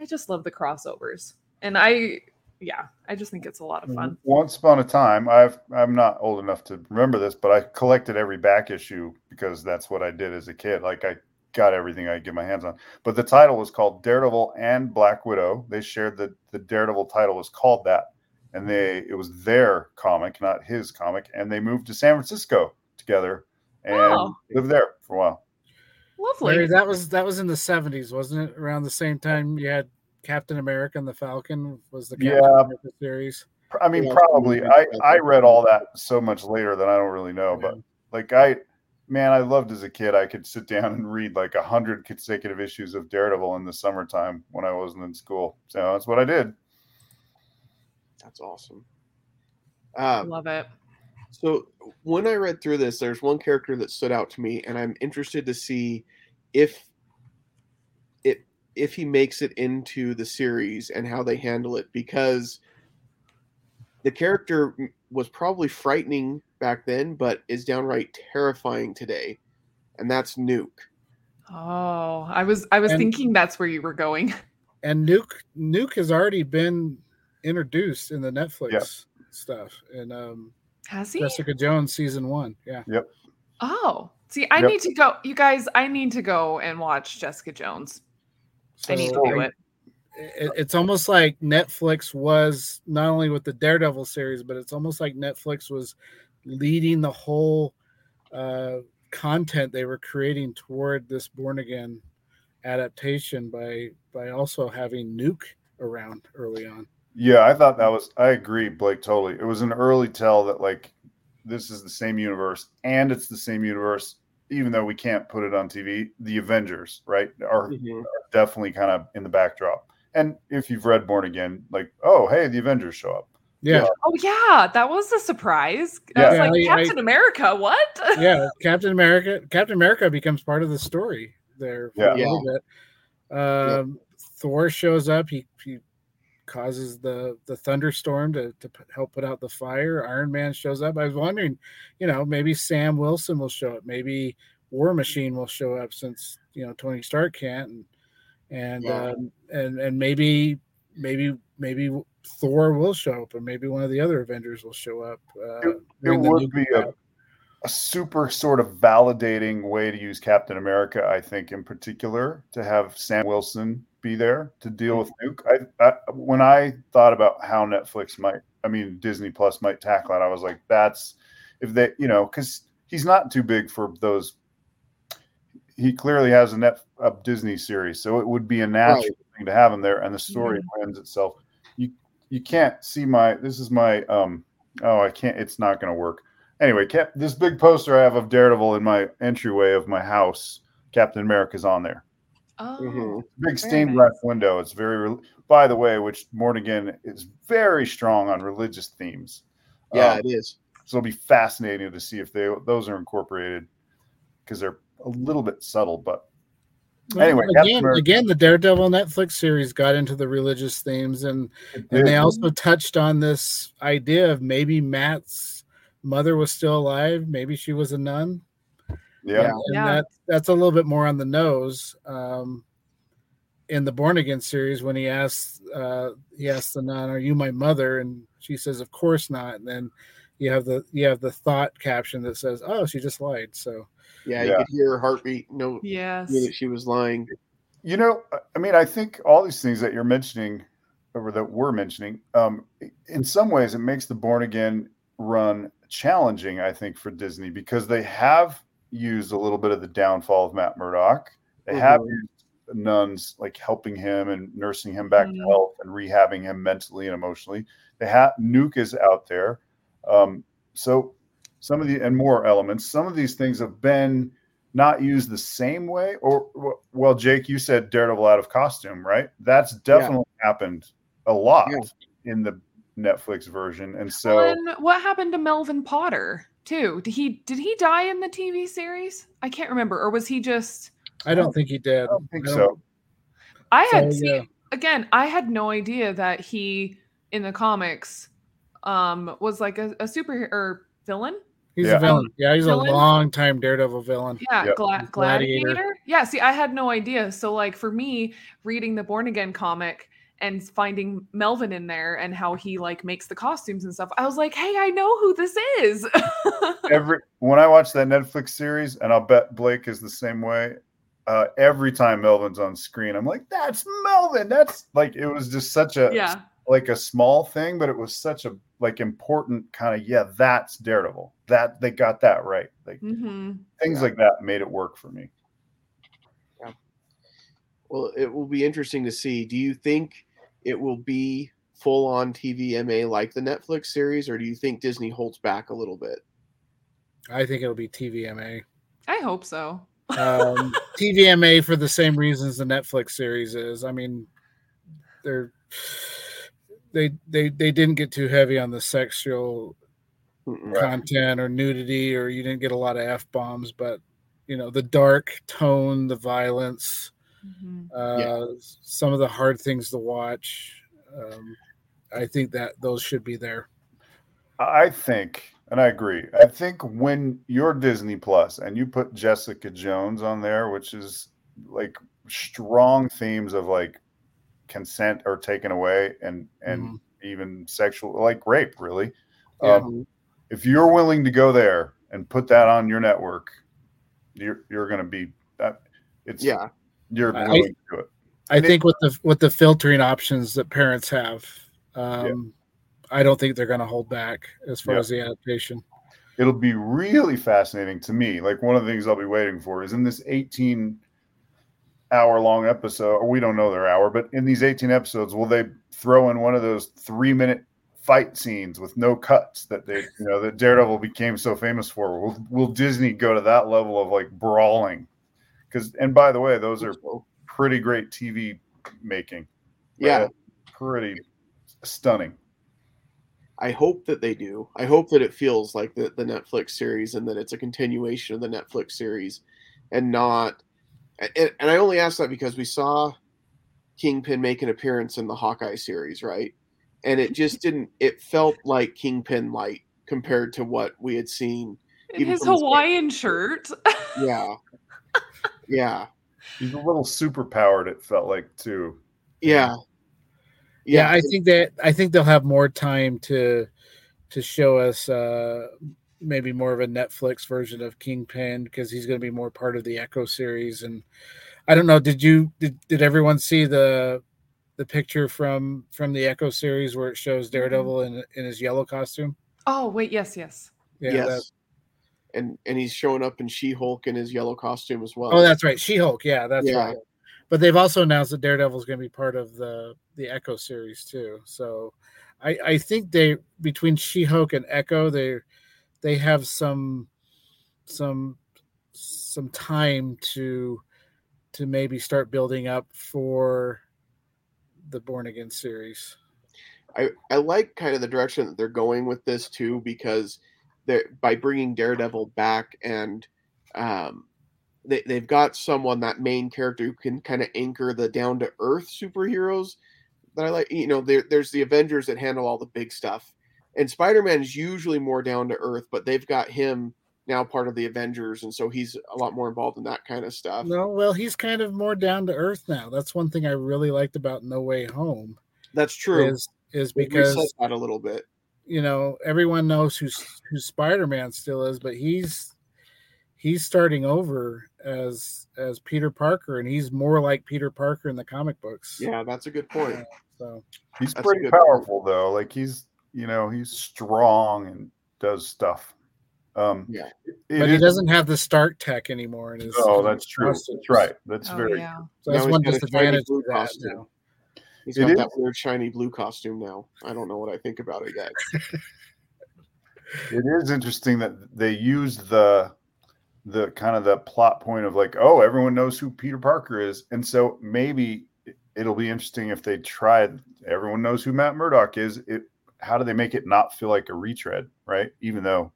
I just love the crossovers. And I yeah, I just think it's a lot of fun. Mm, once upon a time, I've I'm not old enough to remember this, but I collected every back issue because that's what I did as a kid. Like I got everything I get my hands on. But the title was called Daredevil and Black Widow. They shared that the Daredevil title was called that and they it was their comic, not his comic, and they moved to San Francisco together and wow. lived there for a while. Lovely. Mary, that was that was in the seventies, wasn't it? Around the same time you had Captain America and the Falcon was the Captain yeah. America series. I mean, yeah. probably. I I read all that so much later that I don't really know, yeah. but like I, man, I loved as a kid. I could sit down [LAUGHS] and read like a hundred consecutive issues of Daredevil in the summertime when I wasn't in school. So that's what I did. That's awesome. Um, Love it. So when I read through this, there's one character that stood out to me, and I'm interested to see if it if he makes it into the series and how they handle it because the character was probably frightening back then, but is downright terrifying today, and that's Nuke. Oh, I was I was and, thinking that's where you were going. [LAUGHS] And Nuke Nuke has already been introduced in the Netflix yep. stuff. And um has he Jessica Jones season one. Yeah. Yep. Oh, see, I yep. need to go. You guys, I need to go and watch Jessica Jones. So, I need to do it. it. It's almost like Netflix was not only with the Daredevil series, but it's almost like Netflix was leading the whole uh, content they were creating toward this born again adaptation by by also having Nuke around early on. Yeah, I thought that was. I agree, Blake. Totally. It was an early tell that like this is the same universe, and it's the same universe, even though we can't put it on TV. The Avengers, right, are, mm-hmm. are definitely kind of in the backdrop. And if you've read Born Again, like, oh, hey, the Avengers show up. Yeah, Oh yeah, that was a surprise. I Yeah. like, I- Captain America, what? [LAUGHS] yeah. Captain America. Captain America becomes part of the story there for Yeah. a little bit. Um, Thor shows up. He he causes the the thunderstorm to to help put out the fire. Iron Man shows up. I was wondering, you know, maybe Sam Wilson will show up. Maybe War Machine will show up since you know Tony Stark can't, and and Yeah. um, and and maybe maybe maybe Thor will show up, or maybe one of the other Avengers will show up. Uh, It the would be a, a super sort of validating way to use Captain America, I think, in particular, to have Sam Wilson be there to deal with Nuke. I, I when I thought about how Netflix might, I mean Disney Plus might tackle it, I was like, that's if they, you know, because he's not too big for those. He clearly has a net a Disney series, so it would be a natural thing to have him there, and the story lends itself. You you can't see my. This is my. um Oh, I can't. It's not going to work. Anyway, Cap, this big poster I have of Daredevil in my entryway of my house. Captain America's on there. Oh, Mhm. Big Very stained nice. glass window. It's very. rel- By the way, which Born Again is very strong on religious themes. Yeah, Um, it is. so it'll be fascinating to see if they those are incorporated because they're a little bit subtle. But Well, Anyway, Captain again, America- again, the Daredevil Netflix series got into the religious themes, and and they also touched on this idea of maybe Matt's mother was still alive, maybe she was a nun. Yeah, and Yeah. that that's a little bit more on the nose. Um, in the Born Again series, when he asks, uh, he asks the nun, "Are you my mother?" and she says, "Of course not." And then you have the you have the thought caption that says, "Oh, she just lied." So Yeah, Yeah. you could hear her heartbeat. No, yes. that she was lying. You know, I mean, I think all these things that you're mentioning, or that we're mentioning, um, in some ways, it makes the Born Again run challenging. I think for Disney because they have used a little bit of the downfall of Matt Murdock. They have Mhm. used nuns like helping him and nursing him back to Mhm. health and rehabbing him mentally and emotionally. They have Nuke is out there, um, so some of the and more elements. Some of these things have been not used the same way or well jake you said daredevil out of costume right that's definitely happened a lot Yeah. in the netflix version and so Well, and what happened to Melvin Potter too? Did he did he die in the TV series? I can't remember, or was he just? I don't think he did. i don't think I so I had So, seen yeah. again. I had no idea that he in the comics um was like a, a superhero or villain. He's Yeah. a villain. Yeah, he's Villain? a long time Daredevil villain. Yeah, Yep. gla- Gladiator. gladiator. Yeah, see, I had no idea. So, like for me, reading the Born Again comic and finding Melvin in there and how he like makes the costumes and stuff, I was like, hey, I know who this is. [LAUGHS] every when i watch that netflix series and i'll bet blake is the same way uh, every time melvin's on screen i'm like that's melvin! That's like it was just such a yeah, like a small thing but it was such a like important kind of yeah that's daredevil. That they got that right. Like hmm things Yeah. like that made it work for me. Well, it will be interesting to see. Do you think it will be full on TVMA like the Netflix series, or do you think Disney holds back a little bit? I think it'll be TVMA. I hope so. Um, [LAUGHS] TVMA for the same reasons the Netflix series is. I mean, they're they they they didn't get too heavy on the sexual Right. content or nudity, or you didn't get a lot of f bombs, but you know the dark tone, the violence, Mhm. uh, Yeah. some of the hard things to watch. Um, I think that those should be there. I think, and I agree. I think when you're Disney Plus and you put Jessica Jones on there, which is like strong themes of like consent are taken away and and Mhm. even sexual like rape, really. Yeah. Um, if you're willing to go there and put that on your network, you're you're going to be that. It's Yeah, you're I- to do it. I And it- think with the with the filtering options that parents have, um, I don't think they're going to hold back as far Yeah. as the adaptation. it'll be really fascinating to me. Like one of the things I'll be waiting for is in this 18 hour long episode, or we don't know their hour, but in these 18 episodes, will they throw in one of those three minute fight scenes with no cuts that they, you know, that Daredevil became so famous for? Will, will Disney go to that level of like brawling? Because, and by the way, those are pretty great TV making. yeah. Like, pretty stunning. I hope that they do. I hope that it feels like the, the Netflix series and that it's a continuation of the Netflix series and not. And, and I only ask that because we saw Kingpin make an appearance in the Hawkeye series, right? And it just [LAUGHS] didn't, it felt like Kingpin light compared to what we had seen. In his Hawaiian shirt. Yeah. Yeah. He's a little super powered, it felt like, too. Yeah. Yeah, I think that I think they'll have more time to to show us uh maybe more of a Netflix version of Kingpin because he's going to be more part of the Echo series. And I don't know, did you did, did everyone see the the picture from from the Echo series where it shows Daredevil in in his yellow costume? Oh wait, yes, yes, yeah, yes. And and he's showing up in She Hulk in his yellow costume as well. Oh, that's right, She Hulk. Yeah, that's yeah. right. But they've also announced that Daredevil is going to be part of the the Echo series too. So I I think they between She Hulk and Echo they they have some some some time to to maybe start building up for the Born Again series. I, I like kind of the direction that they're going with this too because they're by bringing Daredevil back and um, they, they've got someone that main character who can kind of anchor the down to earth superheroes that I like. You know, there, there's the Avengers that handle all the big stuff, and Spider Man is usually more down to earth, but they've got him now part of the Avengers, and so he's a lot more involved in that kind of stuff. No, well, he's kind of more down to earth now. That's one thing I really liked about No Way Home. That's true. Is is because that a little bit. You know, everyone knows who who Spider Man still is, but he's he's starting over as as Peter Parker, and he's more like Peter Parker in the comic books. Yeah, that's a good point. Uh, so he's pretty powerful point. though. Like he's you know he's strong and does stuff. Um, yeah, but he doesn't have the Stark tech anymore. In his, oh, that's true. Costumes. That's right. That's oh, very. Yeah. So that's one disadvantage of that. Now. He's got that weird shiny blue costume now. I don't know what I think about it yet. it is interesting that they use the the kind of the plot point of like, oh, everyone knows who Peter Parker is, and so maybe it'll be interesting if they try. Everyone knows who Matt Murdock is. It how do they make it not feel like a retread, right? Even though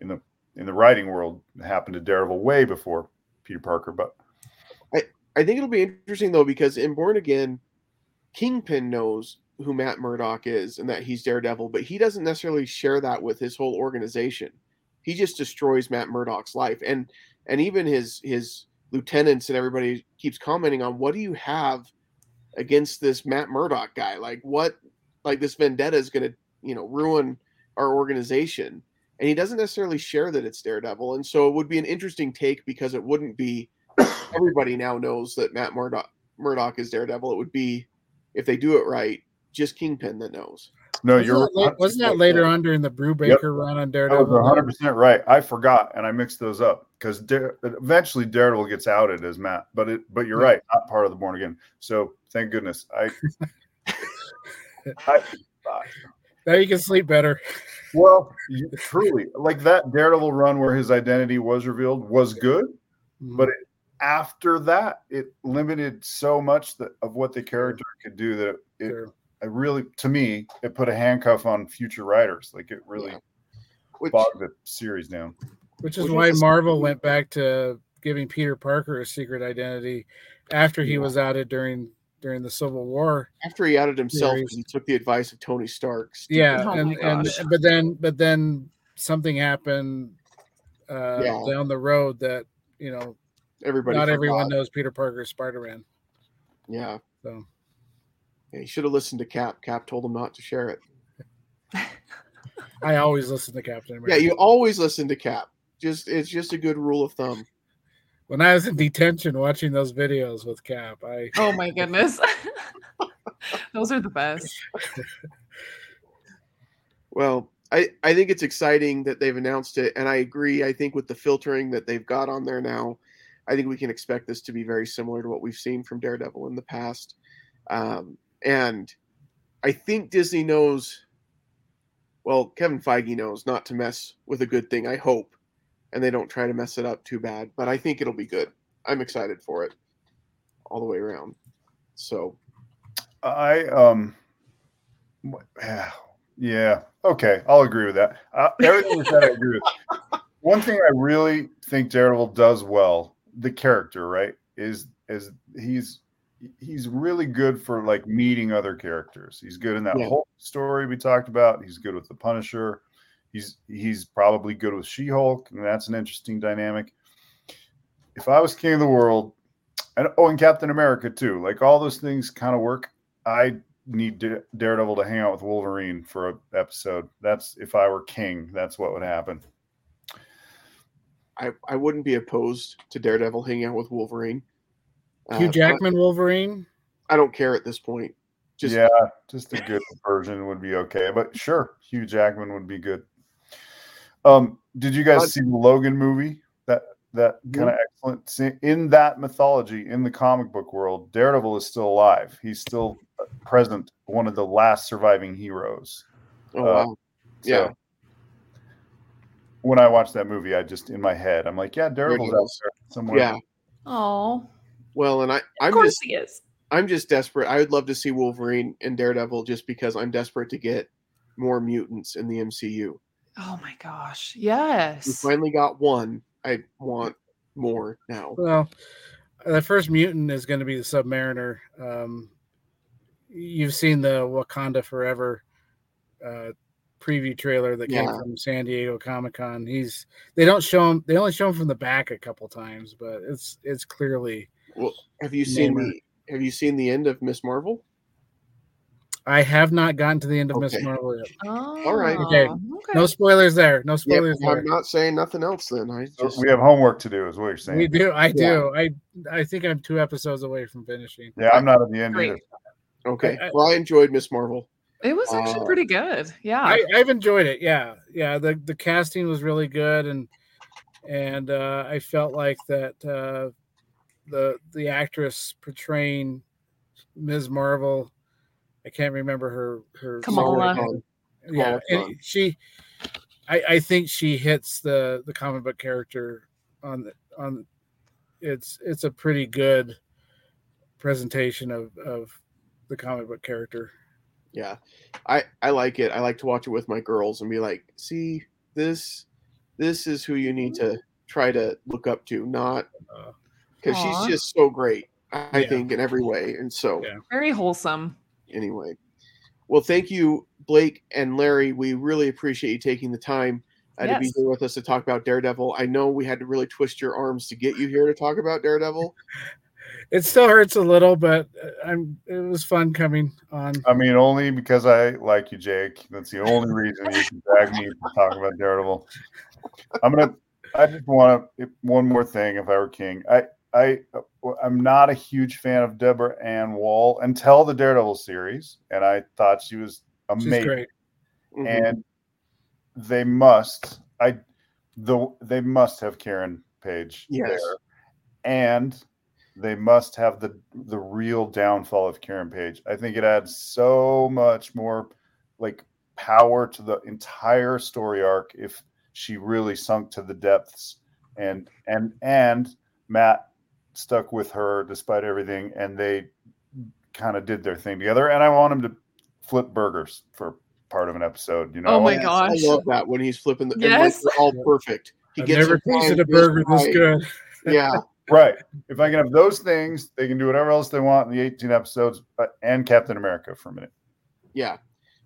in the in the writing world, it happened to Daredevil way before Peter Parker, but I I think it'll be interesting though because in Born Again, Kingpin knows who Matt Murdock is and that he's Daredevil, but he doesn't necessarily share that with his whole organization he just destroys Matt Murdock's life, and and even his his lieutenants and everybody keeps commenting on what do you have against this Matt Murdock guy? Like what? Like this vendetta is going to you know ruin our organization, and he doesn't necessarily share that it's Daredevil, and so it would be an interesting take because it wouldn't be [COUGHS] everybody now knows that Matt Murdock Murdock is Daredevil. It would be if they do it right, just Kingpin that knows. No, wasn't you're that, wasn't that later on during the Brubaker yep. run on Daredevil? That was 100 percent right. I forgot and I mixed those up because Dare, eventually Daredevil gets outed as Matt, but it but you're right, not part of the Born Again. So thank goodness. I, I, I [LAUGHS] now you can sleep better. Well, truly, like that Daredevil run where his identity was revealed was good, but it, after that, it limited so much that, of what the character could do that it, sure. I really, to me, it put a handcuff on future writers. Like it really yeah. Which, bogged the series down. Which is which why is Marvel went back to giving Peter Parker a secret identity after he yeah. was outed during during the Civil War. After he outed himself, he took the advice of Tony Stark. Yeah, oh and, and but then but then something happened uh, yeah. down the road that you know everybody not forgot. everyone knows Peter Parker Spider Man. Yeah. So yeah, he should have listened to Cap. Cap told him not to share it. [LAUGHS] I always listen to Captain America. Yeah, you always listen to Cap. Just it's just a good rule of thumb. When I was in detention watching those videos with Cap, I [LAUGHS] Oh my goodness. [LAUGHS] those are the best. well, I, I think it's exciting that they've announced it, and I agree. I think with the filtering that they've got on there now, I think we can expect this to be very similar to what we've seen from Daredevil in the past. Um, and I think Disney knows, well, Kevin Feige knows not to mess with a good thing, I hope. And they don't try to mess it up too bad. But I think it'll be good. I'm excited for it all the way around. So I um [SIGHS] Yeah. Okay. I'll agree with that. Uh, everything you said, I agree with. [LAUGHS] One thing I really think Daredevil does well, the character, right, is is he's he's really good for like meeting other characters. He's good in that Yeah. whole story we talked about. He's good with the Punisher. He's he's probably good with She-Hulk, and that's an interesting dynamic. If I was king of the world, and oh, and Captain America too, like all those things kind of work. I need Da- Daredevil to hang out with Wolverine for an episode. That's if I were king, that's what would happen. I, I wouldn't be opposed to Daredevil hanging out with Wolverine. Uh, Hugh but Jackman Wolverine. I don't care at this point. Just yeah, just a good [LAUGHS] version would be okay. But sure, Hugh Jackman would be good. Um, did you guys Uh, see the Logan movie? That that kind of excellent. In that mythology, in the comic book world, Daredevil is still alive. He's still present, one of the last surviving heroes. oh, uh, wow. yeah. So, when I watched that movie, I just in my head, I'm like, yeah, Daredevil's out there somewhere. Yeah. Oh, Well, and I of I'm course just he is. I'm just desperate. I would love to see Wolverine and Daredevil just because I'm desperate to get more mutants in the MCU. Oh my gosh. Yes. We finally got one. I want more now. Well, the first mutant is going to be the Submariner. Um, you've seen the Wakanda Forever uh, preview trailer that came Yeah. from San Diego Comic Con. He's they don't show him. They only show him from the back a couple times, but it's it's clearly. Well, have you seen Namor. the Have you seen the end of Miss Marvel? I have not gotten to the end of Miss Marvel yet. Oh, right. Okay. okay. No spoilers there. No Yeah, spoilers there. I'm not saying nothing else. Then I oh, just we have homework to do, is what you're saying. We do. I Yeah. do. I I think I'm two episodes away from finishing. yeah, I'm not at the end Great. either. okay. I- I- Well, I enjoyed Miss Marvel. It was actually Uh, pretty good. Yeah. I, I've enjoyed it. Yeah, yeah. The the casting was really good, and and uh, I felt like that uh, the the actress portraying Ms. Marvel, I can't remember her her Kamala. name. Yeah, Kamala and she, I I think she hits the the comic book character on the on. It's it's a pretty good presentation of of the comic book character. Yeah, I I like it. I like to watch it with my girls and be like, see this this is who you need to try to look up to, not Uh, because she's just so great. I Yeah. think in every way, and so Yeah. Very wholesome. anyway. Well, thank you, Blake and Larry. We really appreciate you taking the time uh, to be here with us to talk about Daredevil. I know we had to really twist your arms to get you here to talk about Daredevil. [LAUGHS] it still hurts a little, but uh, I'm. It was fun coming on. I mean, only because I like you, Jake. That's the only reason you can drag me to talk about Daredevil. I'm gonna. I just want to one more thing. If I were king, I I I'm not a huge fan of Deborah Ann Woll until the Daredevil series, and I thought she was She's amazing. great. Mhm. And they must. I the they must have Karen Page Yes. there, and they must have the the real downfall of Karen Page. I think it adds so much more like power to the entire story arc if she really sunk to the depths and and and Matt stuck with her despite everything and they kind of did their thing together and I want him to flip burgers for part of an episode you know Oh my Yes, gosh. I love that when he's flipping the and, like, Yes. all perfect. He I've gets never tasted a frying just burger this good. Yeah, [LAUGHS] right if I can have those things they can do whatever else they want in the 18 episodes but, and Captain America for a minute yeah.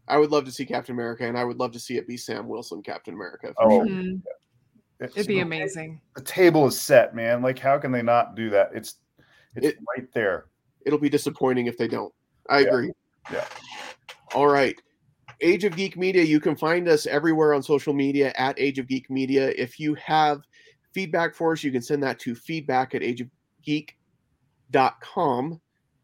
I would love to see Captain America, and I would love to see it be Sam Wilson, Captain America. for Oh, sure. Mhm. It's- It'd be amazing. the table is set man like how can they not do that it's it's It- right there It'll be disappointing if they don't. I Yeah. agree. Yeah. All right. Age of Geek Media. You can find us everywhere on social media at Age of Geek Media. If you have feedback for us, you can send that to feedback at ageofgeek.com.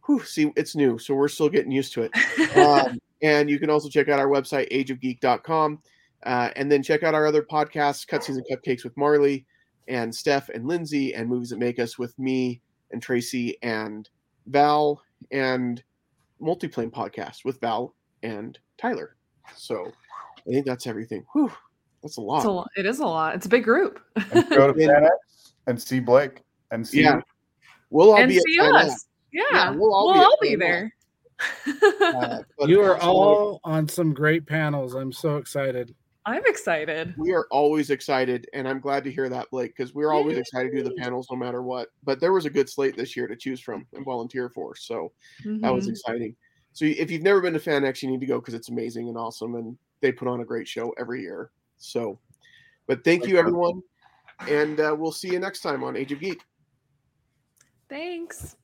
Whew, see, it's new, so we're still getting used to it. [LAUGHS] Um, and you can also check out our website, ageofgeek.com. Uh, and then check out our other podcasts, Cutscenes and Cupcakes with Marley and Steph and Lindsay, and Movies That Make Us with me and Tracy and Val, and Multiplane Podcast with Val and Tyler. So I think that's everything. Whew, that's a lot. It's a lo- it is a lot. It's a big group. and go [LAUGHS] to And- Fan X and see Blake and see Yeah. We'll all and be see at Fan us. Yeah. Yeah, we'll all we'll be all be there. [LAUGHS] Uh, you are all on some great panels. I'm so excited. I'm excited. We are always excited, and I'm glad to hear that, Blake, because we're always excited to do the panels no matter what. But there was a good slate this year to choose from and volunteer for, so that was Mhm. exciting. So if you've never been to FanX, you need to go because it's amazing and awesome, and they put on a great show every year. So, but thank you everyone, and uh, we'll see you next time on Age of Geek. Thanks.